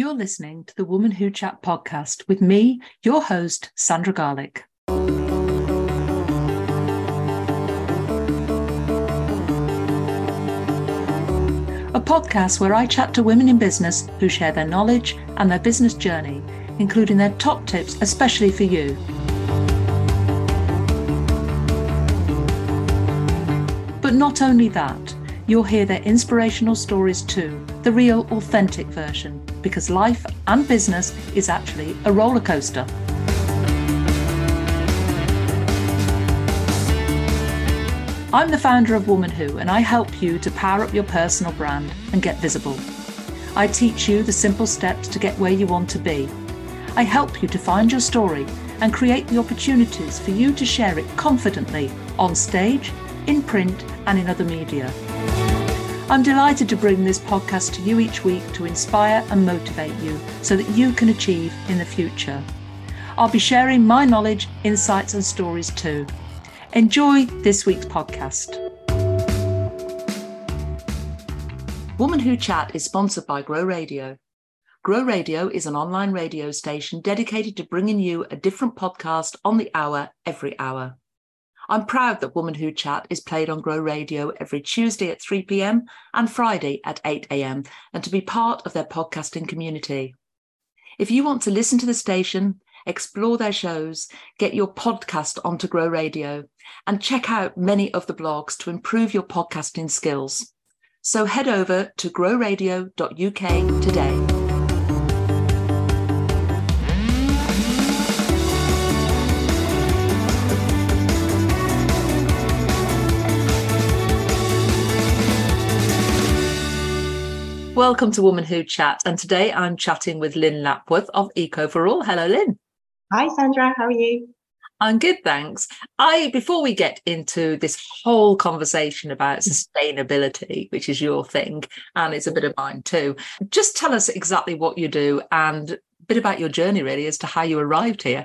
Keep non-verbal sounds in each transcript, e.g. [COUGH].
You're listening to the Woman Who Chat podcast with me, your host, Sandra Garlick. A podcast where I chat to women in business who share their knowledge and their business journey, including their top tips, especially for you. But not only that, you'll hear their inspirational stories too, the real, authentic version, because life and business is actually a roller coaster. I'm the founder of Woman Who, and I help you to power up your personal brand and get visible. I teach you the simple steps to get where you want to be. I help you to find your story and create the opportunities for you to share it confidently on stage, in print, and in other media. I'm delighted to bring this podcast to you each week to inspire and motivate you so that you can achieve in the future. I'll be sharing my knowledge, insights, and stories too. Enjoy this week's podcast. Woman Who Chat is sponsored by Grow Radio. Grow Radio is an online radio station dedicated to bringing you a different podcast on the hour every hour. I'm proud that Woman Who Chat is played on Grow Radio every Tuesday at 3 pm and Friday at 8 am, and to be part of their podcasting community. If you want to listen to the station, explore their shows, get your podcast onto Grow Radio, and check out many of the blogs to improve your podcasting skills. So head over to growradio.uk today. Welcome to Woman Who Chat. And today I'm chatting with Lyn Lapworth of Eco for All. Hello, Lyn. Hi, Sandra. How are you? I'm good, thanks. I before we get into this whole conversation about mm. sustainability, which is your thing, and it's a bit of mine too, just tell us exactly what you do and a bit about your journey really as to how you arrived here.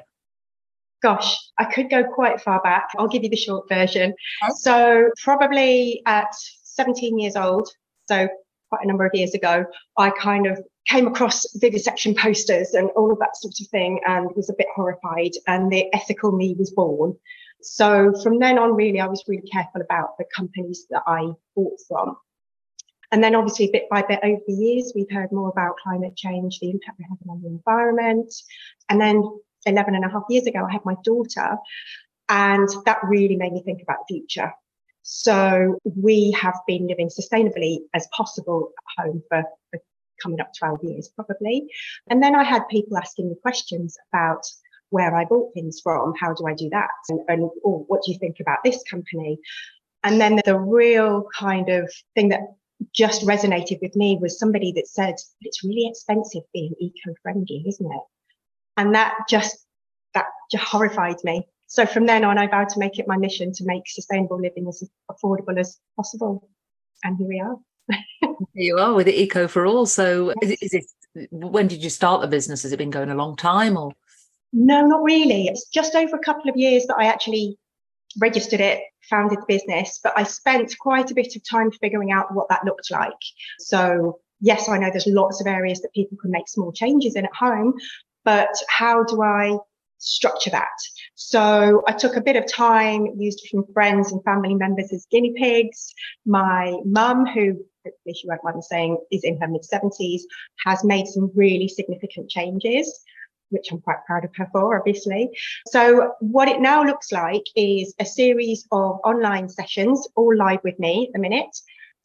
Gosh, I could go quite far back. I'll give you the short version. So probably at 17 years old, so quite a number of years ago, I kind of came across vivisection posters and all of that sort of thing and was a bit horrified and the ethical me was born. So from then on, really, I was really careful about the companies that I bought from. And then obviously bit by bit over the years, we've heard more about climate change, the impact we're having on the environment. And then 11 and a half years ago, I had my daughter and that really made me think about the future. So we have been living sustainably as possible at home for, for coming up 12 years probably. And then I had people asking me questions about where I bought things from, how do I do that? And, and oh, what do you think about this company? And then the real kind of thing that just resonated with me was somebody that said, it's really expensive being eco-friendly, isn't it? And that just, that just horrified me. So from then on, I vowed to make it my mission to make sustainable living as affordable as possible. And here we are. [LAUGHS] here you are with Eco for All. So yes. is, is it, when did you start the business? Has it been going a long time or? No, not really. It's just over a couple of years that I actually registered it, founded the business, but I spent quite a bit of time figuring out what that looked like. So yes, I know there's lots of areas that people can make small changes in at home, but how do I structure that? So I took a bit of time, used from friends and family members as guinea pigs. My mum, who hopefully she won't mind saying is in her mid 70s, has made some really significant changes which I'm quite proud of her for, obviously. So, what it now looks like is a series of online sessions, all live with me at the minute.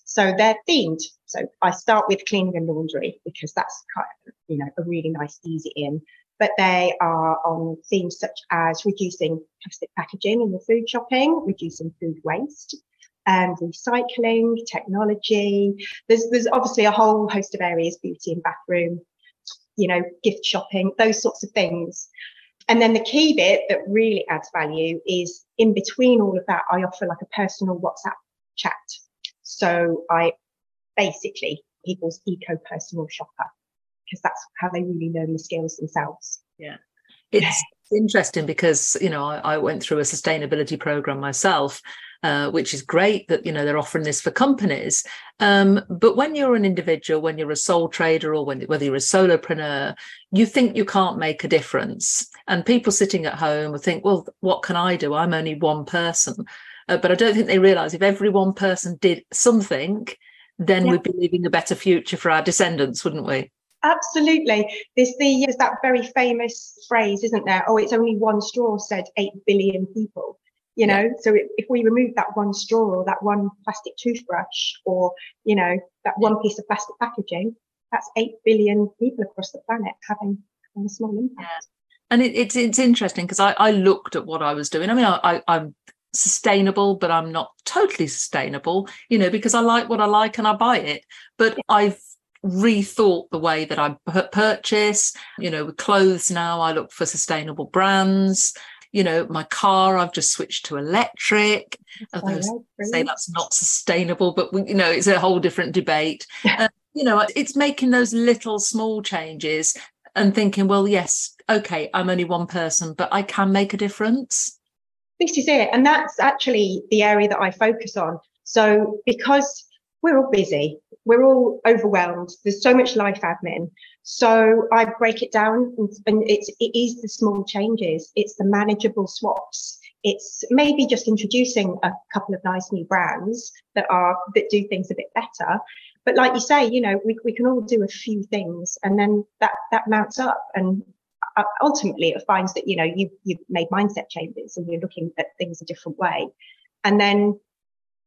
So, they're themed. So, I start with cleaning and laundry because that's kind of, you know, a really nice, easy in but they are on themes such as reducing plastic packaging in your food shopping, reducing food waste, and recycling, technology. There's there's obviously a whole host of areas, beauty and bathroom, you know, gift shopping, those sorts of things. And then the key bit that really adds value is in between all of that, I offer like a personal WhatsApp chat. So I basically people's eco personal shopper because that's how they really learn the skills themselves. Yeah. It's interesting because you know I, I, went through a sustainability program myself uh, which is great that you know they're offering this for companies um, but when you're an individual when you're a sole trader or when, whether you're a solopreneur you think you can't make a difference and people sitting at home will think well what can i do i'm only one person uh, but i don't think they realize if every one person did something then yeah. we'd be leaving a better future for our descendants wouldn't we Absolutely. There's the there's that very famous phrase, isn't there? Oh, it's only one straw, said eight billion people. You know, yeah. so if, if we remove that one straw or that one plastic toothbrush or, you know, that one piece of plastic packaging, that's eight billion people across the planet having, having a small impact. Yeah. And it, it's it's interesting because I, I looked at what I was doing. I mean, I, I I'm sustainable, but I'm not totally sustainable, you know, because I like what I like and I buy it. But. I've rethought the way that I purchase. You know, with clothes now, I look for sustainable brands. You know, my car, I've just switched to electric. Others say that's not sustainable, but we, you know, it's a whole different debate. [LAUGHS] uh, you know, it's making those little small changes and thinking, well, yes, okay, I'm only one person, but I can make a difference. This is it. And that's actually the area that I focus on. So because we're all busy. We're all overwhelmed. There's so much life admin. So I break it down and it's, it is the small changes. It's the manageable swaps. It's maybe just introducing a couple of nice new brands that are, that do things a bit better. But like you say, you know, we, we can all do a few things and then that, that mounts up and ultimately it finds that, you know, you, you've made mindset changes and you're looking at things a different way. And then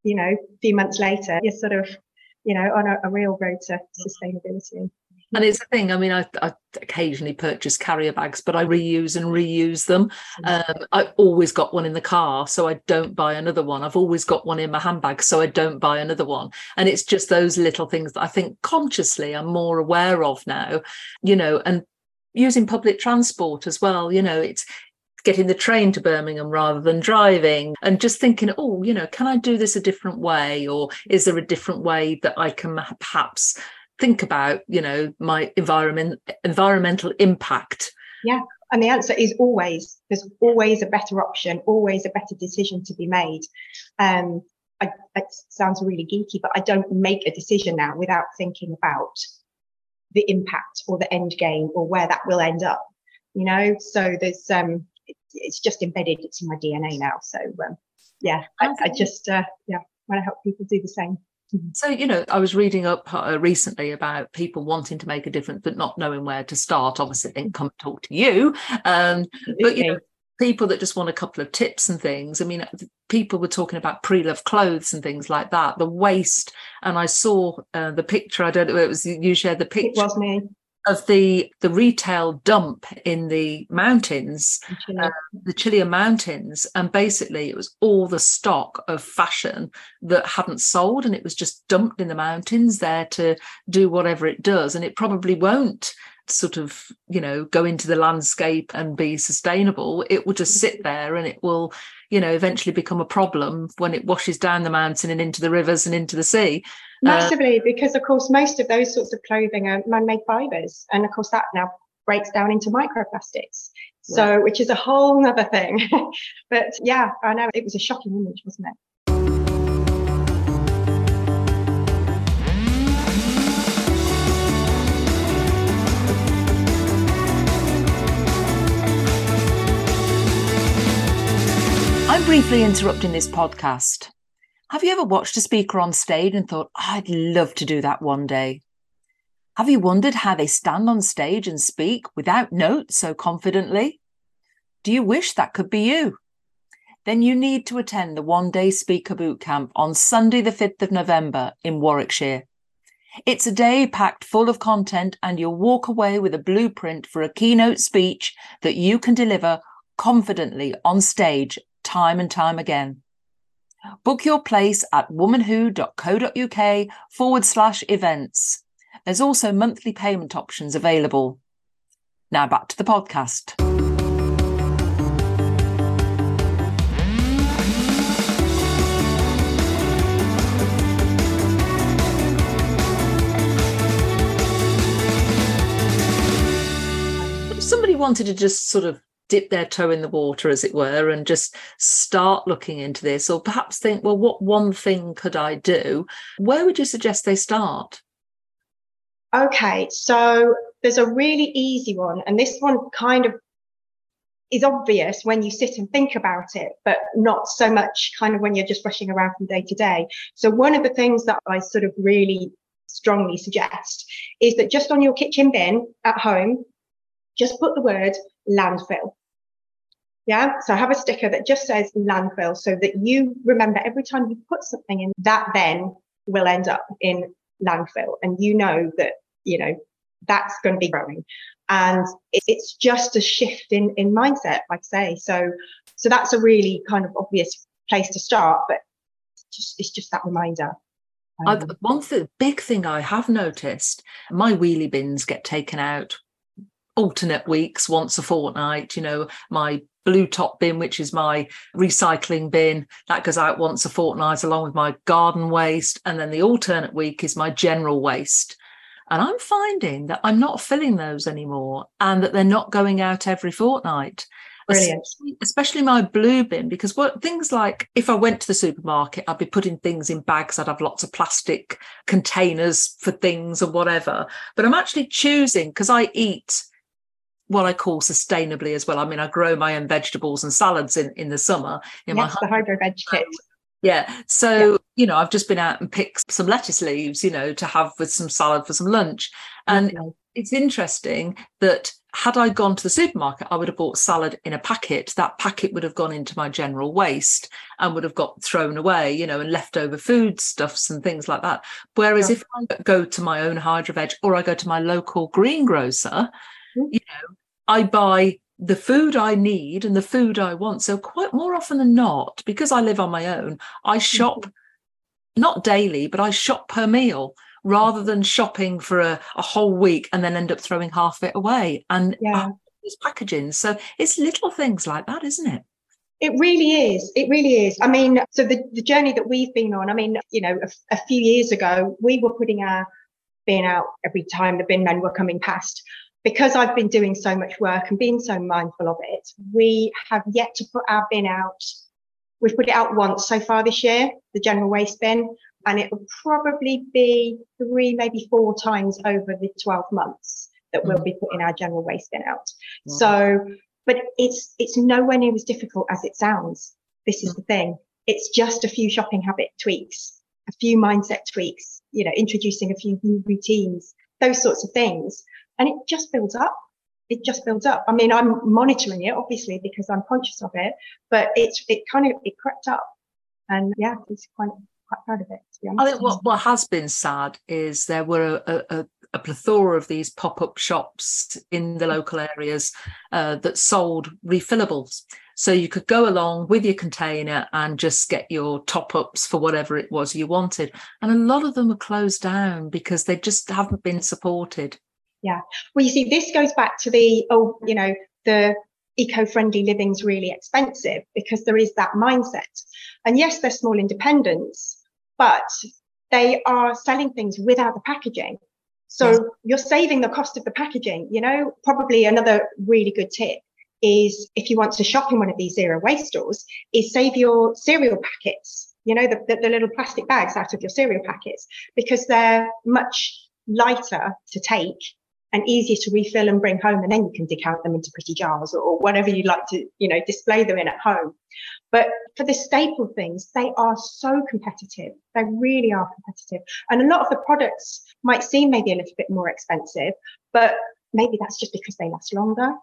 you know, a few months later, you're sort of, you know, on a, a real road to sustainability. And it's a thing. I mean, I, I, occasionally purchase carrier bags, but I reuse and reuse them. Mm. Um, I've always got one in the car, so I don't buy another one. I've always got one in my handbag, so I don't buy another one. And it's just those little things that I think consciously I'm more aware of now, you know, and using public transport as well. You know, it's getting the train to Birmingham rather than driving and just thinking, oh, you know, can I do this a different way? Or is there a different way that I can perhaps think about, you know, my environment environmental impact? Yeah. And the answer is always, there's always a better option, always a better decision to be made. Um, I, it sounds really geeky, but I don't make a decision now without thinking about the impact or the end game or where that will end up. You know, so there's um, it's just embedded. It's in my DNA now. So um, yeah, I, I just uh, yeah want to help people do the same. Mm-hmm. So, you know, I was reading up uh, recently about people wanting to make a difference, but not knowing where to start. Obviously, they come talk to you. Um, but, you know, people that just want a couple of tips and things. I mean, people were talking about pre-loved clothes and things like that, the waste. And I saw uh, the picture. I don't know, it was you shared the picture. It was me of the the retail dump in the mountains, Chile. Uh, the Chilean mountains, and basically it was all the stock of fashion that hadn't sold, and it was just dumped in the mountains there to do whatever it does, and it probably won't sort of you know go into the landscape and be sustainable. It will just sit there and it will you know eventually become a problem when it washes down the mountain and into the rivers and into the sea Massively, uh, because of course most of those sorts of clothing are man-made fibers, and of course that now breaks down into microplastics. So, which is a whole other thing. [LAUGHS] but yeah, I know it was a shocking image, wasn't it? I'm briefly interrupting this podcast have you ever watched a speaker on stage and thought, I'd love to do that one day? Have you wondered how they stand on stage and speak without notes so confidently? Do you wish that could be you? Then you need to attend the one day speaker bootcamp on Sunday, the 5th of November in Warwickshire. It's a day packed full of content, and you'll walk away with a blueprint for a keynote speech that you can deliver confidently on stage time and time again. Book your place at womanwho.co.uk forward slash events. There's also monthly payment options available. Now back to the podcast. somebody wanted to just sort of dip their toe in the water, as it were, and just start looking into this, or perhaps think, well, what one thing could I do? Where would you suggest they start? Okay, so there's a really easy one, and this one kind of is obvious when you sit and think about it, but not so much kind of when you're just rushing around from day to day. So, one of the things that I sort of really strongly suggest is that just on your kitchen bin at home, just put the word landfill. Yeah. So I have a sticker that just says landfill so that you remember every time you put something in, that then will end up in landfill. And you know that, you know, that's going to be growing. And it's just a shift in, in mindset, like I say. So, so that's a really kind of obvious place to start, but it's just, it's just that reminder. Um, one th- big thing I have noticed, my wheelie bins get taken out alternate weeks, once a fortnight. You know, my blue top bin, which is my recycling bin, that goes out once a fortnight along with my garden waste. And then the alternate week is my general waste. And I'm finding that I'm not filling those anymore and that they're not going out every fortnight. Brilliant. Especially, especially my blue bin, because what things like if I went to the supermarket, I'd be putting things in bags. I'd have lots of plastic containers for things or whatever. But I'm actually choosing because I eat what I call sustainably as well. I mean, I grow my own vegetables and salads in, in the summer. In yes, my the hydro veg kit. Yeah. So, yeah. you know, I've just been out and picked some lettuce leaves, you know, to have with some salad for some lunch. And it's interesting that had I gone to the supermarket, I would have bought salad in a packet. That packet would have gone into my general waste and would have got thrown away, you know, and leftover food stuffs and things like that. Whereas yeah. if I go to my own hydro veg or I go to my local greengrocer. You know, I buy the food I need and the food I want. So quite more often than not, because I live on my own, I shop mm-hmm. not daily, but I shop per meal rather than shopping for a, a whole week and then end up throwing half of it away. And yeah. it's packaging. So it's little things like that, isn't it? It really is. It really is. I mean, so the, the journey that we've been on, I mean, you know, a, a few years ago, we were putting our bin out every time the bin men were coming past because I've been doing so much work and being so mindful of it, we have yet to put our bin out. We've put it out once so far this year, the general waste bin, and it will probably be three, maybe four times over the 12 months that we'll be putting our general waste bin out. So, but it's it's nowhere near as difficult as it sounds. This is the thing. It's just a few shopping habit tweaks, a few mindset tweaks, you know, introducing a few new routines, those sorts of things and it just builds up. It just builds up. I mean, I'm monitoring it obviously because I'm conscious of it, but it's it kind of it crept up, and yeah, it's quite quite proud of it. I think what, what has been sad is there were a, a, a plethora of these pop up shops in the local areas uh, that sold refillables. So you could go along with your container and just get your top ups for whatever it was you wanted. And a lot of them are closed down because they just haven't been supported. Yeah. Well, you see, this goes back to the, oh, you know, the eco-friendly living's really expensive because there is that mindset. And yes, they're small independents, but they are selling things without the packaging. So yes. you're saving the cost of the packaging. You know, probably another really good tip is if you want to shop in one of these zero waste stores, is save your cereal packets. You know, the, the, the little plastic bags out of your cereal packets because they're much lighter to take and easier to refill and bring home. And then you can decant them into pretty jars or whatever you like to, you know, display them in at home. But for the staple things, they are so competitive. They really are competitive. And a lot of the products might seem maybe a little bit more expensive, but maybe that's just because they last longer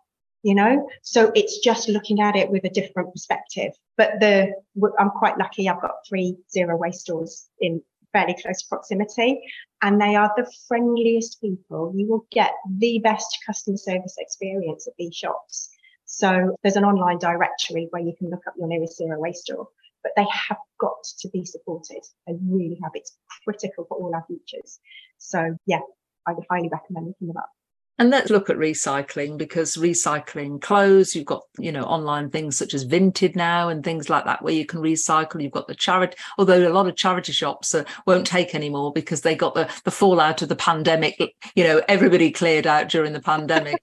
you know so it's just looking at it with a different perspective but the i'm quite lucky i've got three zero waste stores in fairly close proximity and they are the friendliest people. You will get the best customer service experience at these shops. So there's an online directory where you can look up your nearest zero waste store, but they have got to be supported. They really have. It's critical for all our futures. So yeah, I would highly recommend looking them up. And let's look at recycling because recycling clothes, you've got, you know, online things such as Vinted now and things like that where you can recycle. You've got the charity, although a lot of charity shops uh, won't take anymore because they got the, the fallout of the pandemic. You know, everybody cleared out during the pandemic.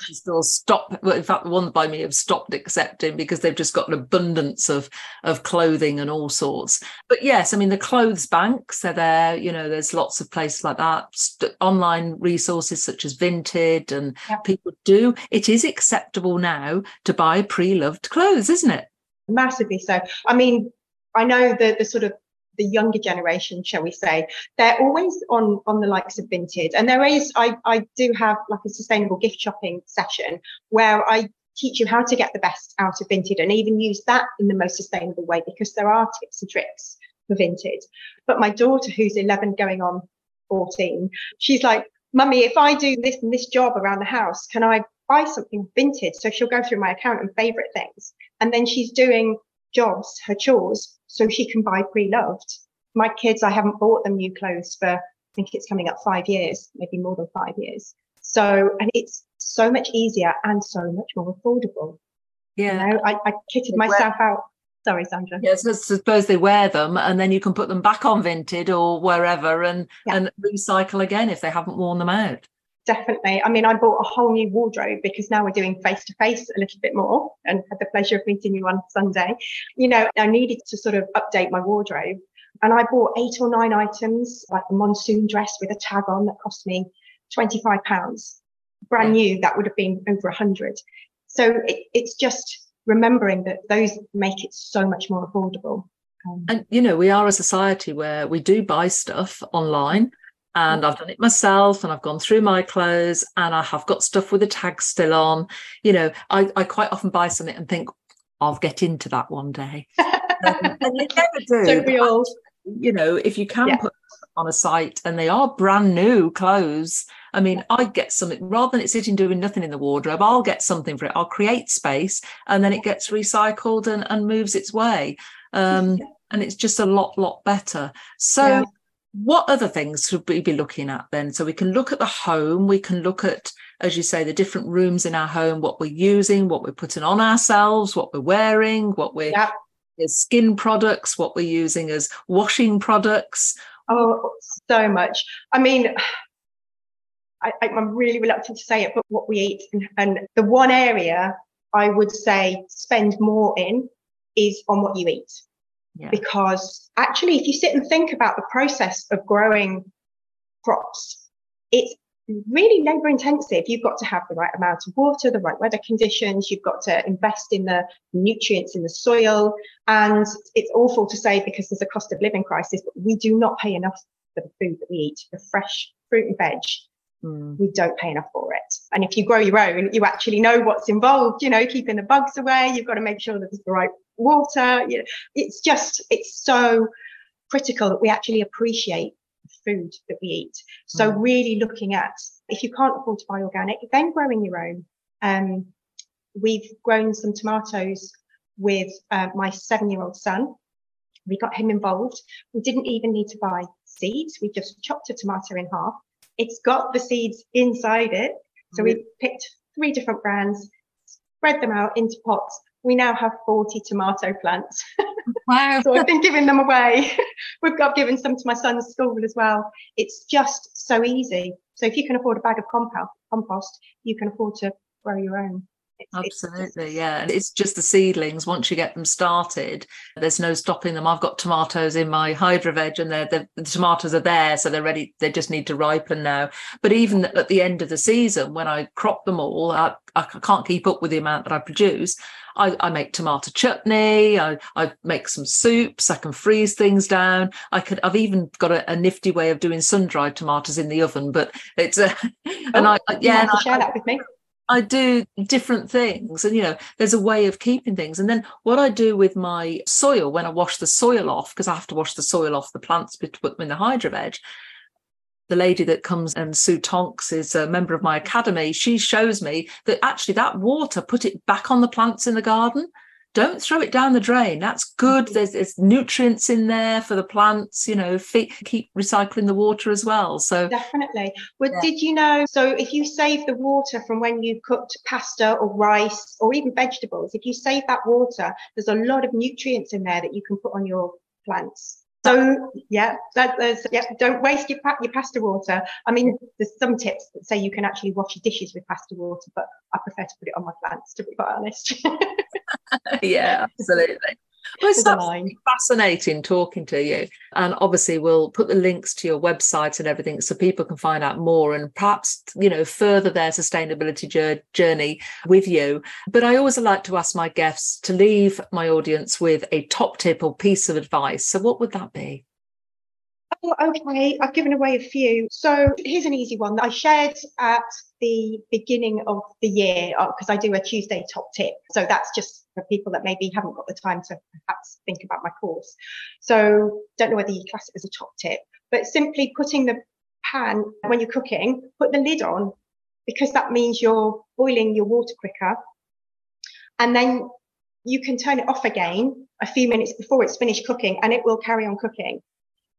Stores stop. Well, in fact, the ones by me have stopped accepting because they've just got an abundance of of clothing and all sorts. But yes, I mean the clothes banks are there. You know, there's lots of places like that. St- online resources such as Vinted, and Yeah. people do. It is acceptable now to buy pre-loved clothes, isn't it? massively so. I mean, I know the the sort of the younger generation, shall we say, they're always on on the likes of Vinted, and there is I I do have like a sustainable gift shopping session where I teach you how to get the best out of Vinted and even use that in the most sustainable way because there are tips and tricks for Vinted. But my daughter, who's 11 going on 14, she's like, Mummy, if I do this and this job around the house, can I buy something Vinted? So she'll go through my account and favorite things. And then she's doing jobs, her chores, so she can buy pre-loved. My kids, I haven't bought them new clothes for, I think it's coming up five years, maybe more than five years. So, and it's so much easier and so much more affordable. Yeah. You know, I, I kitted myself out. Sorry, Sandra. Yes, I suppose they wear them and then you can put them back on Vinted or wherever and Yeah. and recycle again if they haven't worn them out. Definitely. I mean, I bought a whole new wardrobe because now we're doing face to face a little bit more and had the pleasure of meeting you on Sunday. You know, I needed to sort of update my wardrobe and I bought eight or nine items, like a monsoon dress with a tag on that cost me 25 pounds. Brand new, that would have been over a hundred. So it, it's just remembering that those make it so much more affordable. Um, And you know, we are a society where we do buy stuff online. And I've done it myself and I've gone through my clothes and I have got stuff with the tag still on. You know, I, I quite often buy something and think, I'll get into that one day. [LAUGHS] Um, and you never do. We all? you know, if you can Yeah. put on a site and they are brand new clothes. I mean, I get something rather than it sitting doing nothing in the wardrobe, I'll get something for it. I'll create space and then it gets recycled and, and moves its way. Um, and it's just a lot, lot better. So Yeah. What other things should we be looking at then? So we can look at the home, we can look at, as you say, the different rooms in our home, what we're using, what we're putting on ourselves, what we're wearing, what we're Yeah. as skin products, what we're using as washing products. Oh, so much. I mean, I, I'm really reluctant to say it, but what we eat and, and the one area I would say spend more in is on what you eat. Yeah. Because actually, if you sit and think about the process of growing crops, it's really labor intensive. You've got to have the right amount of water, the right weather conditions. You've got to invest in the nutrients in the soil. And it's awful to say because there's a cost of living crisis, but we do not pay enough for the food that we eat, the fresh fruit and veg. Mm. We don't pay enough for it. And if you grow your own, you actually know what's involved, you know, keeping the bugs away. You've got to make sure that there's the right water. You know, it's just, it's so critical that we actually appreciate the food that we eat. So Mm. really looking at if you can't afford to buy organic, then growing your own. Um, we've grown some tomatoes with uh, my seven-year-old son. We got him involved. We didn't even need to buy seeds. We just chopped a tomato in half. It's got the seeds inside it. So we picked three different brands, spread them out into pots. We now have 40 tomato plants. [LAUGHS] Wow. So I've been giving them away. We've got given some to my son's school as well. It's just so easy. So if you can afford a bag of compost, compost, you can afford to grow your own. Absolutely, yeah. And it's just the seedlings. Once you get them started, there's no stopping them. I've got tomatoes in my hydro veg, and they're, they're, the tomatoes are there, so they're ready. They just need to ripen now. But even at the end of the season, when I crop them all, I, I can't keep up with the amount that I produce. I, I make tomato chutney. I, I make some soups. I can freeze things down. I could. I've even got a, a nifty way of doing sun dried tomatoes in the oven. But it's uh, a [LAUGHS] and Oh, I yeah. and share I- that with me. I do different things, and you know, there's a way of keeping things. And then what I do with my soil when I wash the soil off, because I have to wash the soil off the plants to put them in the hydro veg. The lady that comes and Sue Tonks is a member of my academy. She shows me that actually that water, put it back on the plants in the garden. Don't throw it down the drain. That's good. Mm-hmm. There's, there's nutrients in there for the plants. You know, fe- keep recycling the water as well. So Definitely. Well, Yeah. did you know? So, if you save the water from when you cooked pasta or rice or even vegetables, if you save that water, there's a lot of nutrients in there that you can put on your plants. So yeah, that, yeah. Don't waste your your pasta water. I mean, there's some tips that say you can actually wash your dishes with pasta water, but I prefer to put it on my plants. To be quite honest. [LAUGHS] [LAUGHS] yeah, absolutely. Well, it's fascinating talking to you. And obviously, we'll put the links to your website and everything so people can find out more and perhaps, you know, further their sustainability journey with you. But I always like to ask my guests to leave my audience with a top tip or piece of advice. So, what would that be? Oh, okay, I've given away a few. So here's an easy one that I shared at the beginning of the year because uh, I do a Tuesday top tip. So that's just for people that maybe haven't got the time to perhaps think about my course. So don't know whether you class it as a top tip, but simply putting the pan when you're cooking, put the lid on because that means you're boiling your water quicker. And then you can turn it off again a few minutes before it's finished cooking and it will carry on cooking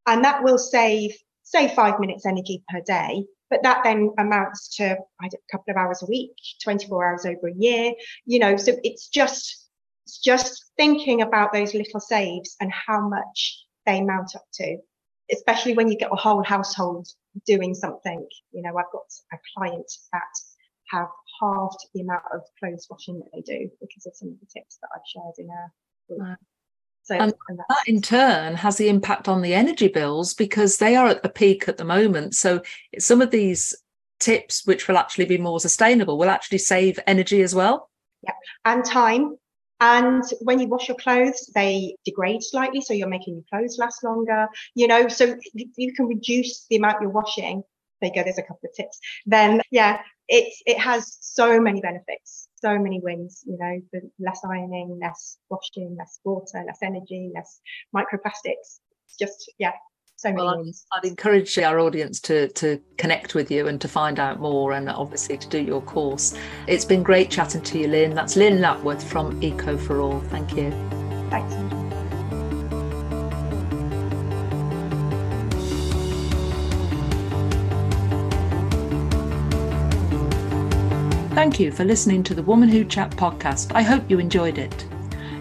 and that will save say five minutes energy per day but that then amounts to a couple of hours a week 24 hours over a year you know so it's just it's just thinking about those little saves and how much they mount up to especially when you get a whole household doing something you know i've got a client that have halved the amount of clothes washing that they do because of some of the tips that i've shared in our group. So and that in turn has the impact on the energy bills because they are at the peak at the moment. So some of these tips, which will actually be more sustainable, will actually save energy as well. Yeah, and time. And when you wash your clothes, they degrade slightly, so you're making your clothes last longer. You know, so you can reduce the amount you're washing. There you go. There's a couple of tips. Then, yeah, it's it has so many benefits so many wins, you know, less ironing, less washing, less water, less energy, less microplastics. It's just, yeah, so many well, wins. I'd encourage our audience to, to connect with you and to find out more and obviously to do your course. It's been great chatting to you, Lyn. That's Lyn Lapworth from Eco for All. Thank you. Thanks. Thank you for listening to the Woman Who Chat podcast. I hope you enjoyed it.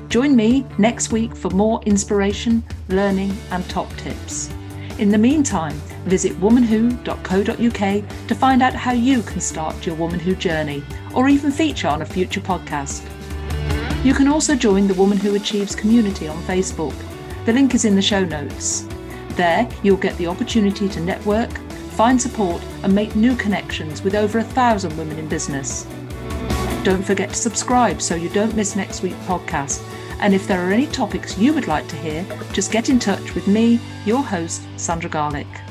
Join me next week for more inspiration, learning, and top tips. In the meantime, visit womanwho.co.uk to find out how you can start your Woman Who journey or even feature on a future podcast. You can also join the Woman Who Achieves community on Facebook. The link is in the show notes. There, you'll get the opportunity to network, find support, and make new connections with over a thousand women in business. Don't forget to subscribe so you don't miss next week's podcast. And if there are any topics you would like to hear, just get in touch with me, your host, Sandra Garlick.